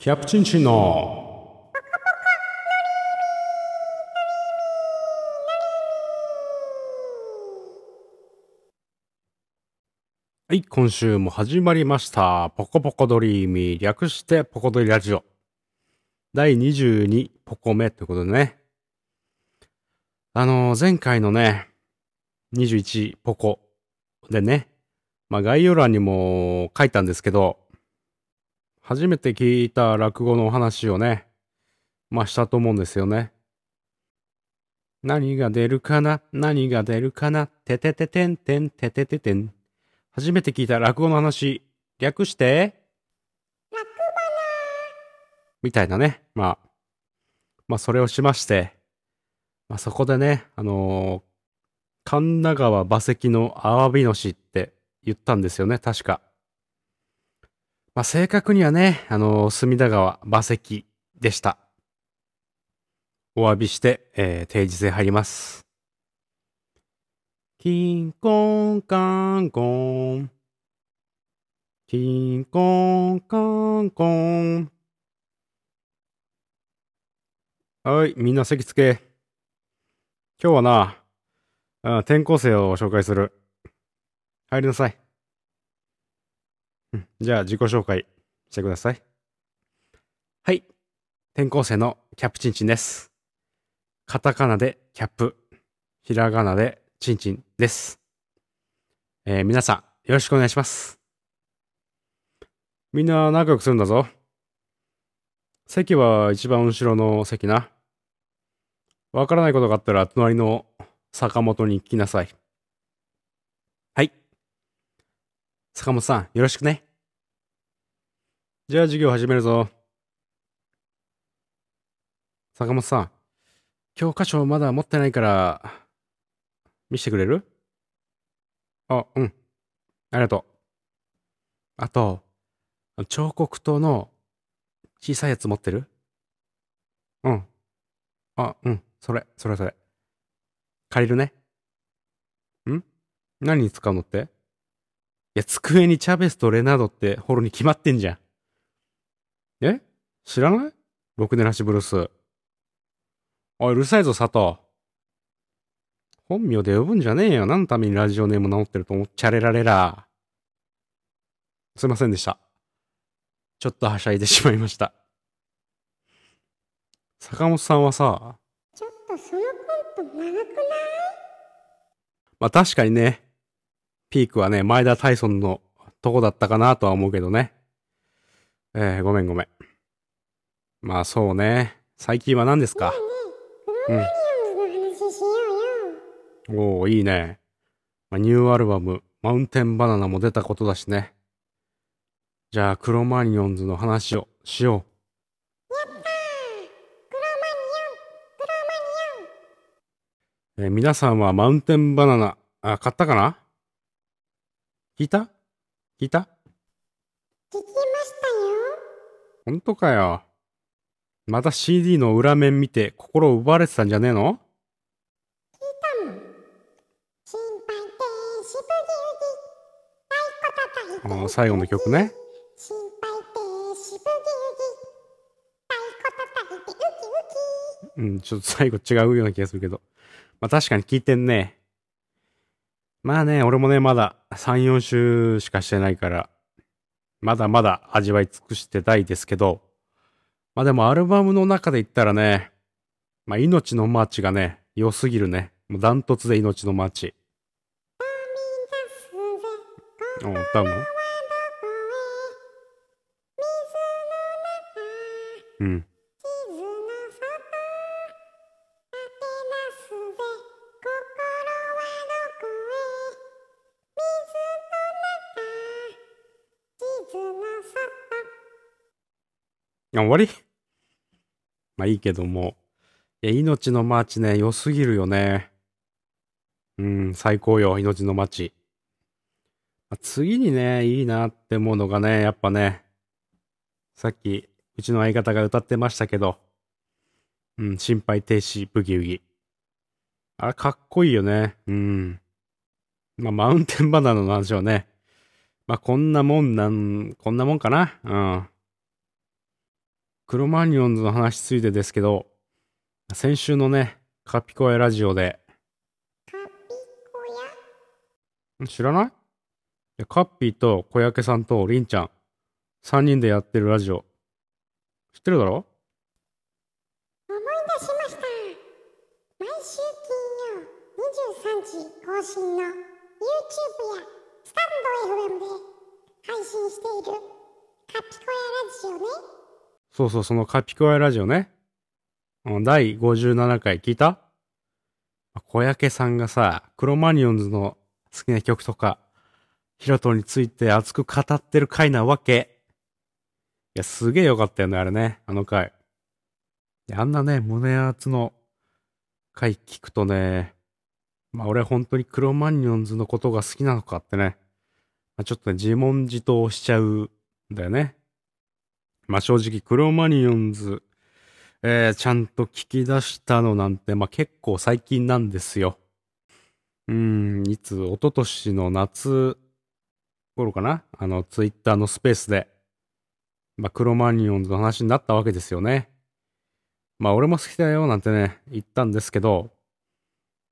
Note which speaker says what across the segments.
Speaker 1: キャプチンチンのはい、今週も始まりました。ポコポコドリーミー、略してポコドリラジオ。第22ポコ目ということでね。あのー前回のね、21ポコでね、まあ概要欄にも書いたんですけど、初めて聞いた落語のお話をね、まあしたと思うんですよね。何が出るかな？何が出るかな？ててててんてんててててん。初めて聞いた落語の話、略して、みたいなね。まあ、まあそれをしまして、まあそこでね、あのー神田川馬石のアワビのしって言ったんですよね、確か。まあ正確にはね、あの隅田川馬石でした。お詫びして、えー定時制入ります。キンコンカンコン。キンコンカンコン。はい、みんな席つけ。今日はな、転校生を紹介する。入りなさい。じゃあ自己紹介してください。はい。転校生のキャップチンチンです。カタカナでキャップ。ひらがなでチンチンです。えー皆さん、よろしくお願いします。みんな仲良くするんだぞ。席は一番後ろの席な。わからないことがあったら隣の坂本に聞きなさ。い。坂本さん、よろしくね。じゃあ授業始めるぞ。坂本さん、教科書まだ持ってないから、見せてくれる？あ、うん。ありがとう。あと、彫刻刀の小さいやつ持ってる？うん。あ、うん。それ、それそれ。借りるね。ん？何に使うのって？や、机にチャベスとレナードってホロに決まってんじゃん。え？知らない？ろくでなしブルース。おい、うるさいぞ、佐藤。本名で呼ぶんじゃねえよ。何のためにラジオネーム名乗ってると思っちゃれられら。すいませんでした。ちょっとはしゃいでしまいました。坂本さんはさ、
Speaker 2: ちょっとそのコント長くない？
Speaker 1: まあ確かにね、ピークはね、前田タイソンのとこだったかなとは思うけどね。えー、ごめんごめん。まあそうね。最近は何ですか？おおいいね。まあ、ニューアルバム、マウンテンバナナも出たことだしね。じゃあ、クロマニオンズの話をしよ
Speaker 2: クロマニオン、クロマニオン。
Speaker 1: う。えー皆さんはマウンテンバナナ、あ、買ったかな？聞いた？聞いた？
Speaker 2: 聞きましたよ。
Speaker 1: 本当かよ。また CD の裏面見て心を奪われてたんじゃねえの？
Speaker 2: 聞いたもん。心配停止ブギウギ。太鼓叩いて。
Speaker 1: 最後の曲ね。
Speaker 2: 心配停止ブギウギ。太鼓叩いてウキウキ。
Speaker 1: うん、ちょっと最後違うような気がするけど。まあ確かに聞いてんね。まあね、俺もね、まだ3、4週しかしてないから、まだまだ味わい尽くしてたいですけど、まあでもアルバムの中で言ったらね、まあ命のマーチがね、良すぎるね。もうダントツで命のマーチ。
Speaker 2: 飛び出すぜ。
Speaker 1: うん、歌うの？うん。終わり？まあいいけども。いや、命のマーチね、良すぎるよね。うん、最高よ、命のマーチ。まあ次にね、いいなって思うのがね、やっぱね、さっき、うちの相方が歌ってましたけど、うん、心配停止、ブギウギ。あれ、かっこいいよね。うん。まあ、マウンテンバナナの話はね、まあ、こんなもんなん、こんなもんかな？うん。クロマニオンズの話ついてですけど、先週のね、カピコエラジオで、
Speaker 2: カピコヤ？
Speaker 1: 知らない？いやカッピーと小焼さんとりんちゃん、3人でやってるラジオ。知ってるだろ？
Speaker 2: 思い出しました。毎週金曜23時更新の YouTube やスタンド FM で配信しているカピコヤラジオね
Speaker 1: そうそう、そのカピコエラジオね。第57回聞いた？小焼さんがさ、クロマニオンズの好きな曲とか、ヒロトについて熱く語ってる回なわけ。いや、すげえよかったよね、あれね、あの回。あんなね、胸熱の回聞くとね、まあ俺本当にクロマニオンズのことが好きなのかってね、まあ、ちょっとね、自問自答しちゃうんだよね。まあ正直、クロマニオンズ、えー、ちゃんと聞き出したのなんて、まあ結構最近なんですよ。うん、いつ、一昨年の夏頃かな？あの、ツイッターのスペースで、まあクロマニオンズの話になったわけですよね。まあ俺も好きだよなんてね、言ったんですけど、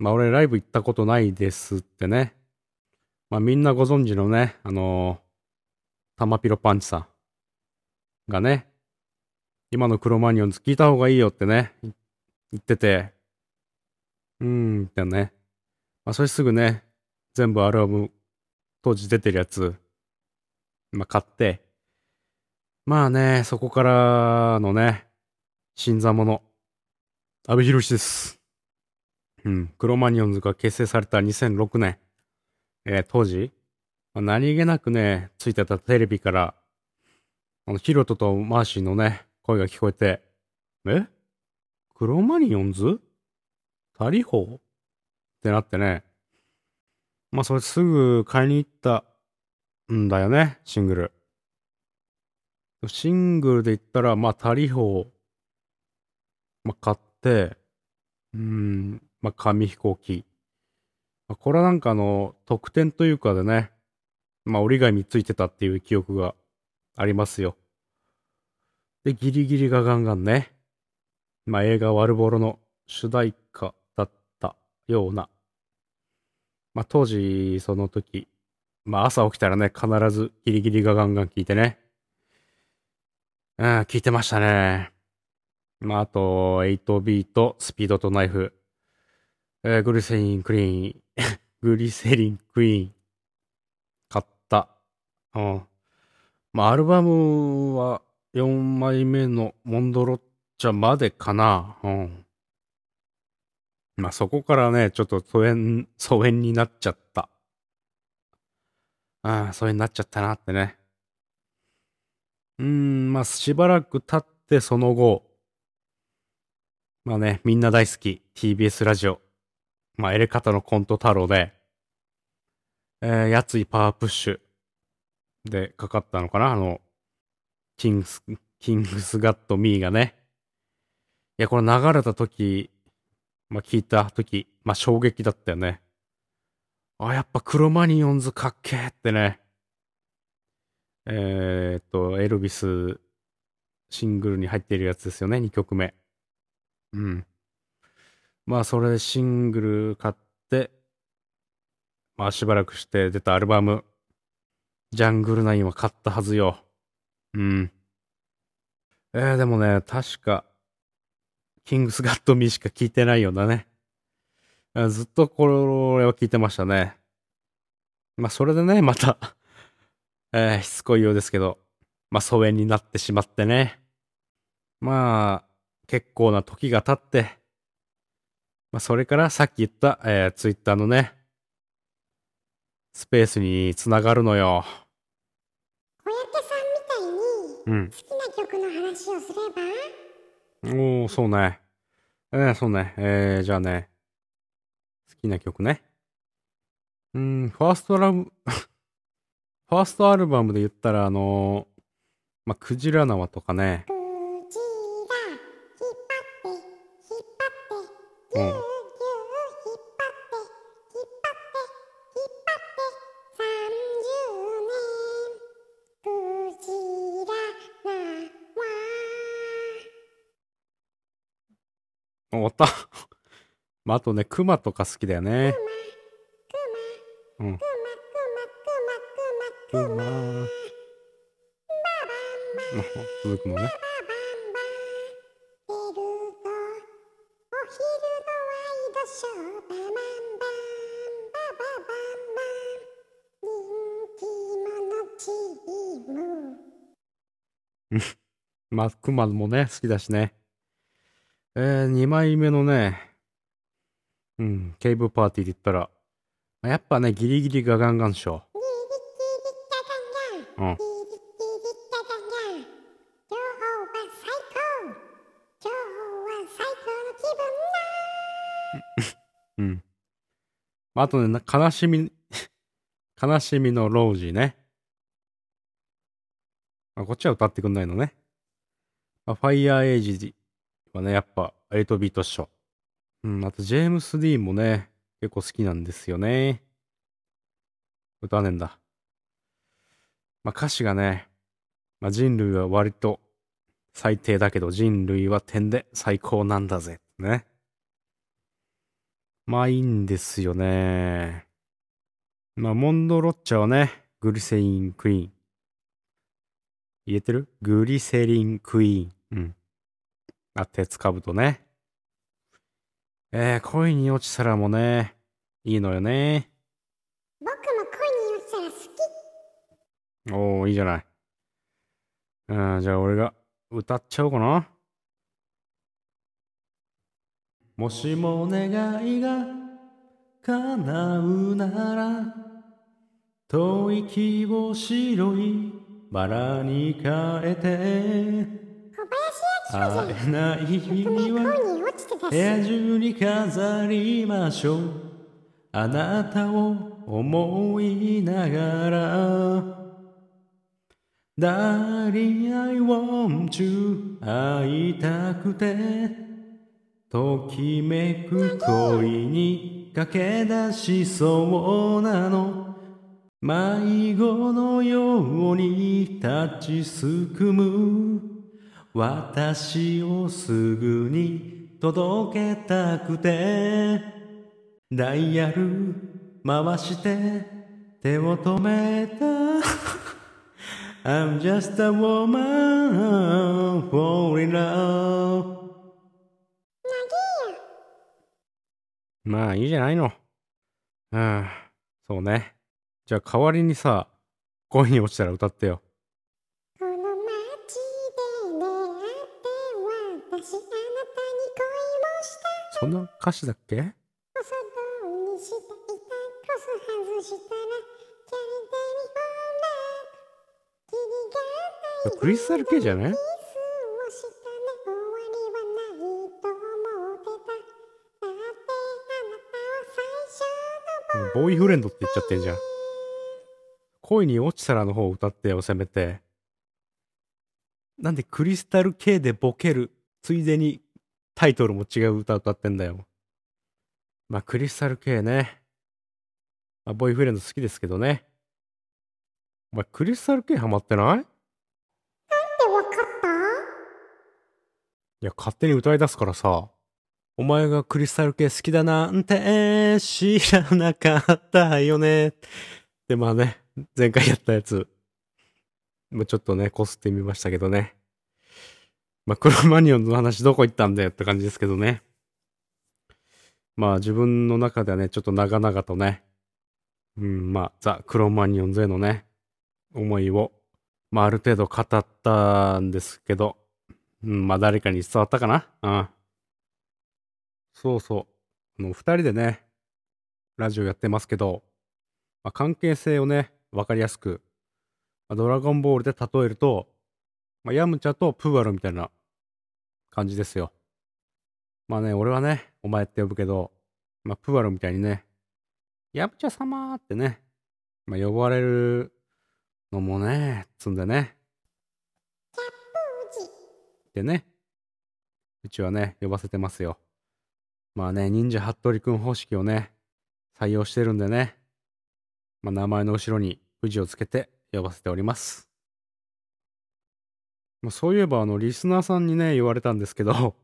Speaker 1: まあ俺ライブ行ったことないですってね。まあみんなご存知のね、あのー、タマピロパンチさんがね、今のクロマニオンズ聞いた方がいいよってね、言ってて、うーんってね。まあそれすぐね、全部アルバム、当時出てるやつ、まあ買って、まあね、そこからのね、新参者、阿部寛です。うん、クロマニオンズが結成された2006年、えー当時、まあ何気なくね、ついてたテレビから、あの、ヒロトとマーシーのね、声が聞こえて、え？クロマニオンズ？タリホ？ーってなってね。まあ、それすぐ買いに行ったんだよね、シングル。シングルで言ったら、まあ、タリホまあ、買って、うん、まあ、紙飛行機。まあ、これはなんかあの、特典というかでね、まあ、折り紙ついてたっていう記憶がありますよ。で、ギリギリがガンガンね。まあ、映画ワルボロの主題歌だったような。まあ、当時、その時、まあ、朝起きたらね、必ずギリギリがガンガン聞いてね。うん、聞いてましたね。まあ、あと、8ビート、スピードとナイフ、えーグリセリンクリーン、グリセリンクイーン、買った。うん。まあ、アルバムは4枚目のモンドロッチャまでかな。うん。まあ、そこからね、ちょっと疎遠、疎遠になっちゃった。ああ、疎遠になっちゃったなってね。うーん、まあ、しばらく経ってその後、まあね、みんな大好き TBS ラジオ、まあ、エレカタのコント太郎で、えー、やついパワープッシュでかかったのかなあの、キングス、キングスガットミーがね。いや、これ流れた時、まあ、聞いた時、まあ、衝撃だったよね。あ、やっぱクロマニオンズかっけーってね。えー、っと、エルビスシングルに入っているやつですよね、2曲目。うん。まあ、それでシングル買って、まあ、しばらくして出たアルバム、ジャングルナインは買ったはずよ。うん。えー、でもね、確か、キングスガットミーしか聞いてないようだね。ずっとこれは聞いてましたね。まあ、それでね、また、えー、しつこいようですけど、まあ、疎遠になってしまってね。まあ、結構な時が経って、まあ、それからさっき言った、えー、ツイッターのね、スペースにつながるのよ。
Speaker 2: 好きな曲の話をすれば？
Speaker 1: おー、そうね。えー、そうね。えー、じゃあね。好きな曲ね。うーん、ファーストラブ、ファーストアルバムで言ったら、あのー、まあ、クジラ縄とかね。
Speaker 2: クジラ引っ張って引っ張って
Speaker 1: うん終わった。まあ、あとね、クマとか好きだよね。うん。
Speaker 2: クマクマクマクマクマ
Speaker 1: クマ。続くのね。まあ、クマもね、好きだしね。えー、2枚目のね、うん、ケーブパーティーで言ったら、まあやっぱね、ギリギリガガンガンショう。あとね、な悲しみ、悲しみのロージーね。あ、こっちは歌ってくんないのね。まあ、ファイヤーエイジはね、やっぱ、8ビートっしょ。うん、あと、ジェームス・ディーンもね、結構好きなんですよね。歌わねえんだ。まあ、歌詞がね、まあ、人類は割と最低だけど、人類は点で最高なんだぜ。ね。まあいいんですよね。まあモンドロッチャはね、グリセリンクイーン。言えてる？グリセリンクイーン。うん。あ、鉄兜ね。えー、恋に落ちたらもね、いいのよね。
Speaker 2: 僕も恋に落ちたら好き
Speaker 1: おー、いいじゃない。うん、じゃあ俺が歌っちゃおうかな。もしも願いが叶うなら、遠い木を白いバラに変えて、
Speaker 2: 小林明子じゃん
Speaker 1: 会えない日
Speaker 2: 曲名
Speaker 1: は部屋中に飾りましょう。あなたを思いながら。Darling, I want you 会いたくてときめく恋に駆け出しそうなの迷子のように立ちすくむ私をすぐに届けたくて。ダイヤル回して手を止めた。I'm just a woman for in love. まあいいじゃないの。うんそうね。じゃあ代わりにさ恋に落ちたら歌ってよ。そんな歌詞だっけ？
Speaker 2: おそどにしていたコス外したらキャリデリフォーラキリがない
Speaker 1: クリスタル系じゃない？ボーイフレンドって言っちゃってんじゃん。恋に落ちたらの方を歌ってよせめて。なんでクリスタル系でボケる？ついでにタイトルも違う歌歌ってんだよ。まあクリスタル系ね、まあ、ボーイフレンド好きですけどね。お前クリスタル系ハマってない？
Speaker 2: でわかった？
Speaker 1: いや勝手に歌い出すからさ。お前がクリスタル系好きだなんて知らなかったよね。でまあね前回やったやつ。もうちょっとねこすってみましたけどねまあクロマニオンの話どこ行ったんだよって感じですけどね。まあ自分の中ではねちょっと長々とね。うんまあザ・クロマニオンズへのね思いをまあある程度語ったんですけど。うん、まあ誰かに伝わったかな？うん。そうそう。あの、二人でね、ラジオやってますけど、まあ、関係性をね、わかりやすく、まあドラゴンボールで例えると、まあ、ヤムチャとプーアルみたいな感じですよ。まあね、俺はね、お前って呼ぶけど、まあ、プーアルみたいにね、ヤムチャ様ってね、まあ、呼ばれるのもね、つんでね、でね、うちはね、呼ばせてますよ。まあね、忍者服部くん方式をね、採用してるんでね、まあ名前の後ろに富士をつけて呼ばせております。まあ、そういえばあの、リスナーさんにね、言われたんですけど、
Speaker 2: キャプ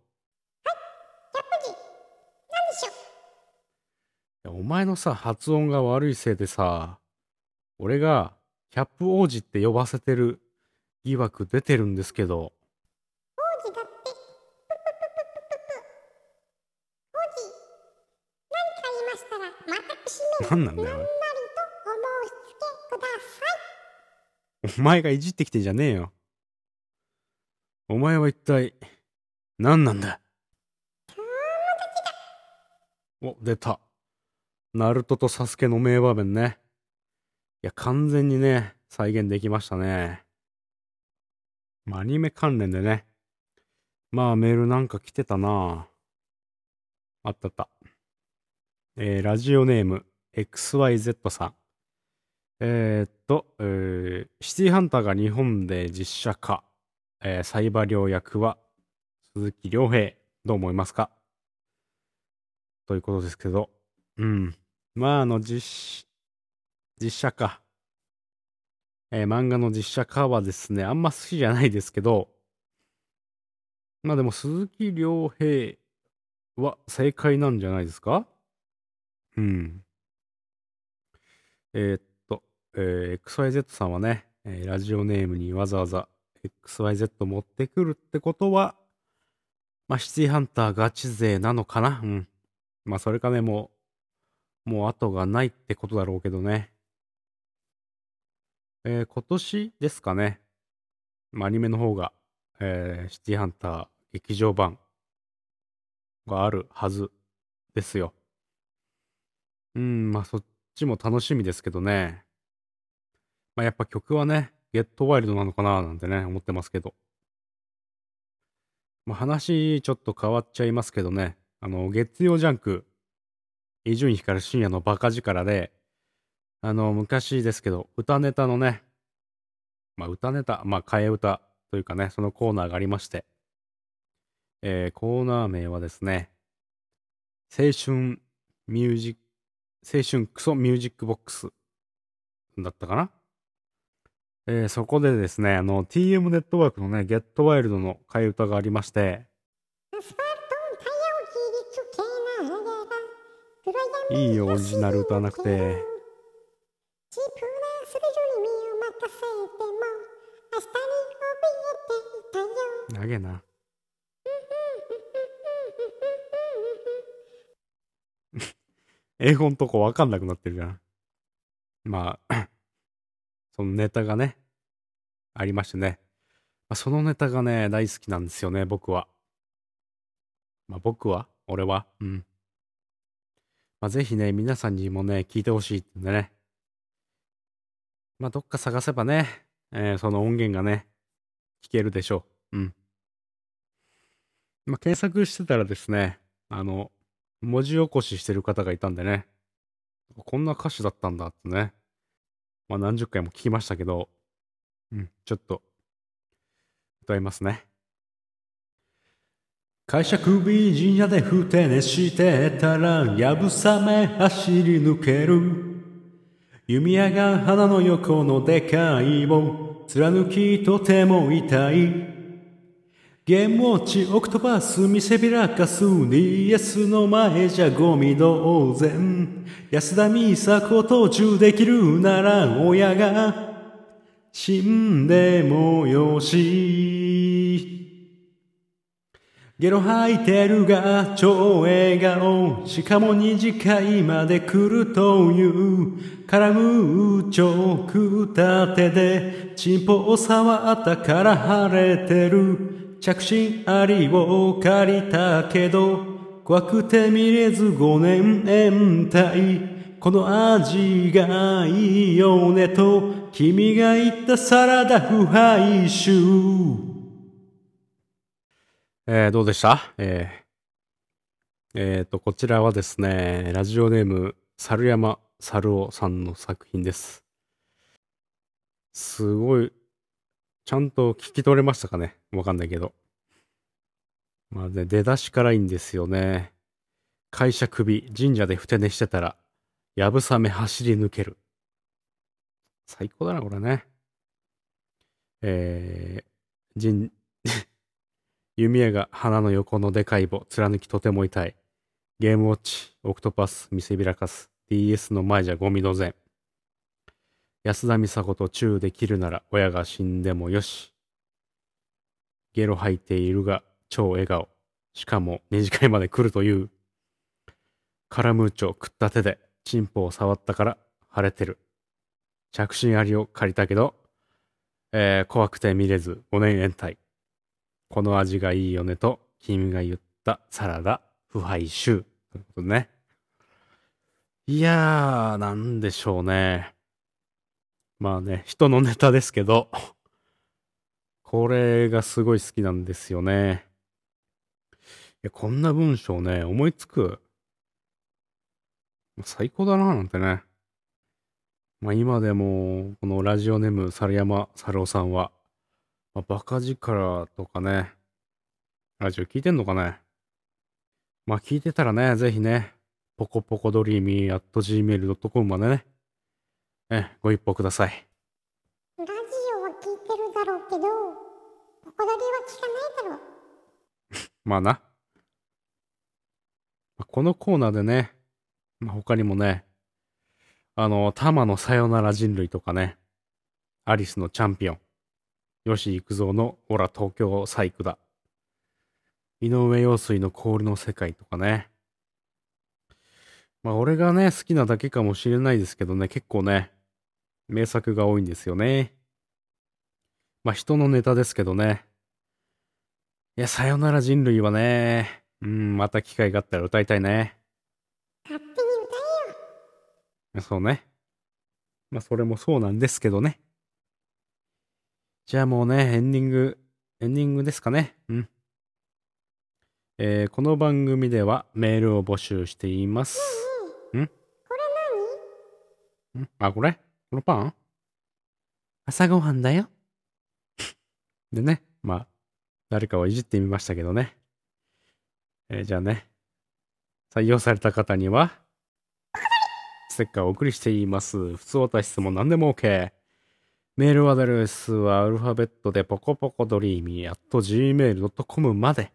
Speaker 1: やお前のさ、発音が悪いせいでさ、俺がキャップ王子って呼ばせてる疑惑出てるんですけど、
Speaker 2: 王子だって。ぷぷぷぷぷぷぷ。王子。何か言いましたら、私め
Speaker 1: 何なんだよ
Speaker 2: 何なりとお申し付けください。
Speaker 1: お前がいじってきてんじゃねえよ。お前は一体、何なんだ？お、出た。ナルトとサスケの名場面ね。いや、完全にね、再現できましたね。まあアニメ関連でね。まあメールなんか来てたなあったあった。えー、ラジオネーム XYZ さん。えー、っと、えーシティハンターが日本で実写化。えー、サイバリョ役は鈴木亮平。どう思いますか？ということですけど。うん。まあ、あの、実、実写化。えー漫画の実写化はですね、あんま好きじゃないですけど、まあでも鈴木亮平は正解なんじゃないですか？うん。えーっと、えー XYZ さんはね、えーラジオネームにわざわざ XYZ 持ってくるってことは、まあ、シティハンターガチ勢なのかな？うん。まあ、それかね、もう、もう後がないってことだろうけどね。えー今年ですかね。まあ、アニメの方が、えーシティハンター劇場版があるはずですよ。うん、まあ、そっちも楽しみですけどね。まあ、やっぱ曲はね、ゲットワイルドなのかななんてね、思ってますけど。まあ、話ちょっと変わっちゃいますけどね。あの、月曜ジャンク、伊集院光深夜のバカ力で、あの、昔ですけど、歌ネタのね、まあ、歌ネタ、まあ、替え歌というかね、そのコーナーがありまして、えーコーナー名はですね、青春ミュージック、青春クソミュージックボックスだったかなえーそこでですね、あの、TM ネットワークのね、ゲットワイルドの替え歌がありまして、いいよオリジナル歌わなくて
Speaker 2: ジープなスリルに身を任せても明日に怯えていたよ
Speaker 1: 長えな。英語のとこわかんなくなってるじゃん。まあ、そのネタがね、ありましてね。まあ、そのネタがね、大好きなんですよね、僕は。まあ僕は？俺は？うん。まあぜひね、皆さんにもね、聞いてほしいってね。まあどっか探せばね、えーその音源がね、聞けるでしょう。うん。まあ検索してたらですね、あの、文字起こししてる方がいたんでね、こんな歌詞だったんだってね。まあ何十回も聞きましたけど、うん、ちょっと、歌いますね。会社首神社でふて寝してたら、やぶさめ走り抜ける。弓矢が鼻の横のでかいを貫きとても痛い。ゲームウォッチオクトパス見せびらかす DS の前じゃゴミ同然安田美沙子途中できるなら親が死んでもよし。ゲロ吐いてるが超笑顔しかも二次会まで来るという絡むチョーク立てでチンポを触ったから晴れてる。着信ありを借りたけど怖くて見れず5年延滞。この味がいいよねと君が言ったサラダ不敗臭。えー、どうでした？えー、えーと、こちらはですね、ラジオネーム、猿山猿尾さんの作品です。すごい、ちゃんと聞き取れましたかね？わかんないけど。まあね、出だしからいいんですよね。会社首、神社でふて寝してたら、やぶさめ走り抜ける。最高だな、これね。えー、神、弓矢が鼻の横のでかい棒、貫きとても痛い。ゲームウォッチ、オクトパス、見せびらかす、DS の前じゃゴミ同然。安田美沙子とチューできるなら親が死んでもよし。ゲロ吐いているが超笑顔。しかも二次会まで来るという。カラムーチョ食った手でチンポを触ったから腫れてる。着信ありを借りたけど、えー怖くて見れず5年延滞。この味がいいよねと君が言ったサラダ不敗臭。ということね。いやー、なんでしょうね。まあね、人のネタですけど、これがすごい好きなんですよね。いや、こんな文章ね、思いつく。最高だな、なんてね。まあ今でも、このラジオネーム猿山猿尾さんは、まあ、バカ力とかね、ラジオ聞いてんのかね。まあ聞いてたらね、ぜひね、ポコポコドリーミー at gmail.com までね、え、ご一報ください。
Speaker 2: ラジオは聞いてるだろうけど、ここだけは聞かないだろう。
Speaker 1: まあな。まあこのコーナーでね、まあ、他にもね、あの、タマのさよなら人類とかね、アリスのチャンピオン、吉幾三のオラ東京細工だ、井上陽水の氷の世界とかね。まあ俺がね、好きなだけかもしれないですけどね、結構ね、名作が多いんですよね。まあ人のネタですけどね。いや、さよなら人類はね、うん、また機会があったら歌いたいね。
Speaker 2: 勝手に歌えよ。
Speaker 1: そうね。まあ、それもそうなんですけどね。じゃあもうね、エンディング、エンディングですかね。うん。えーこの番組ではメールを募集しています。
Speaker 2: これ
Speaker 1: んあ、これ？このパン？朝ごはんだよ。でね、まあ、誰かをいじってみましたけどね。えーじゃあね、採用された方には、ステッカーをお送りしています。普通おた質問何でも OK。メールアドレスはアルファベットでポコポコドリーミー at gmail.com まで。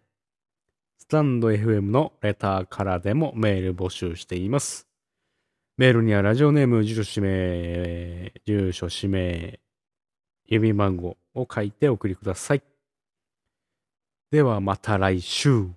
Speaker 1: スタンド FM のレターからでもメール募集しています。メールにはラジオネーム、住所、氏名、住所、氏名、郵便番号を書いてお送りください。ではまた来週。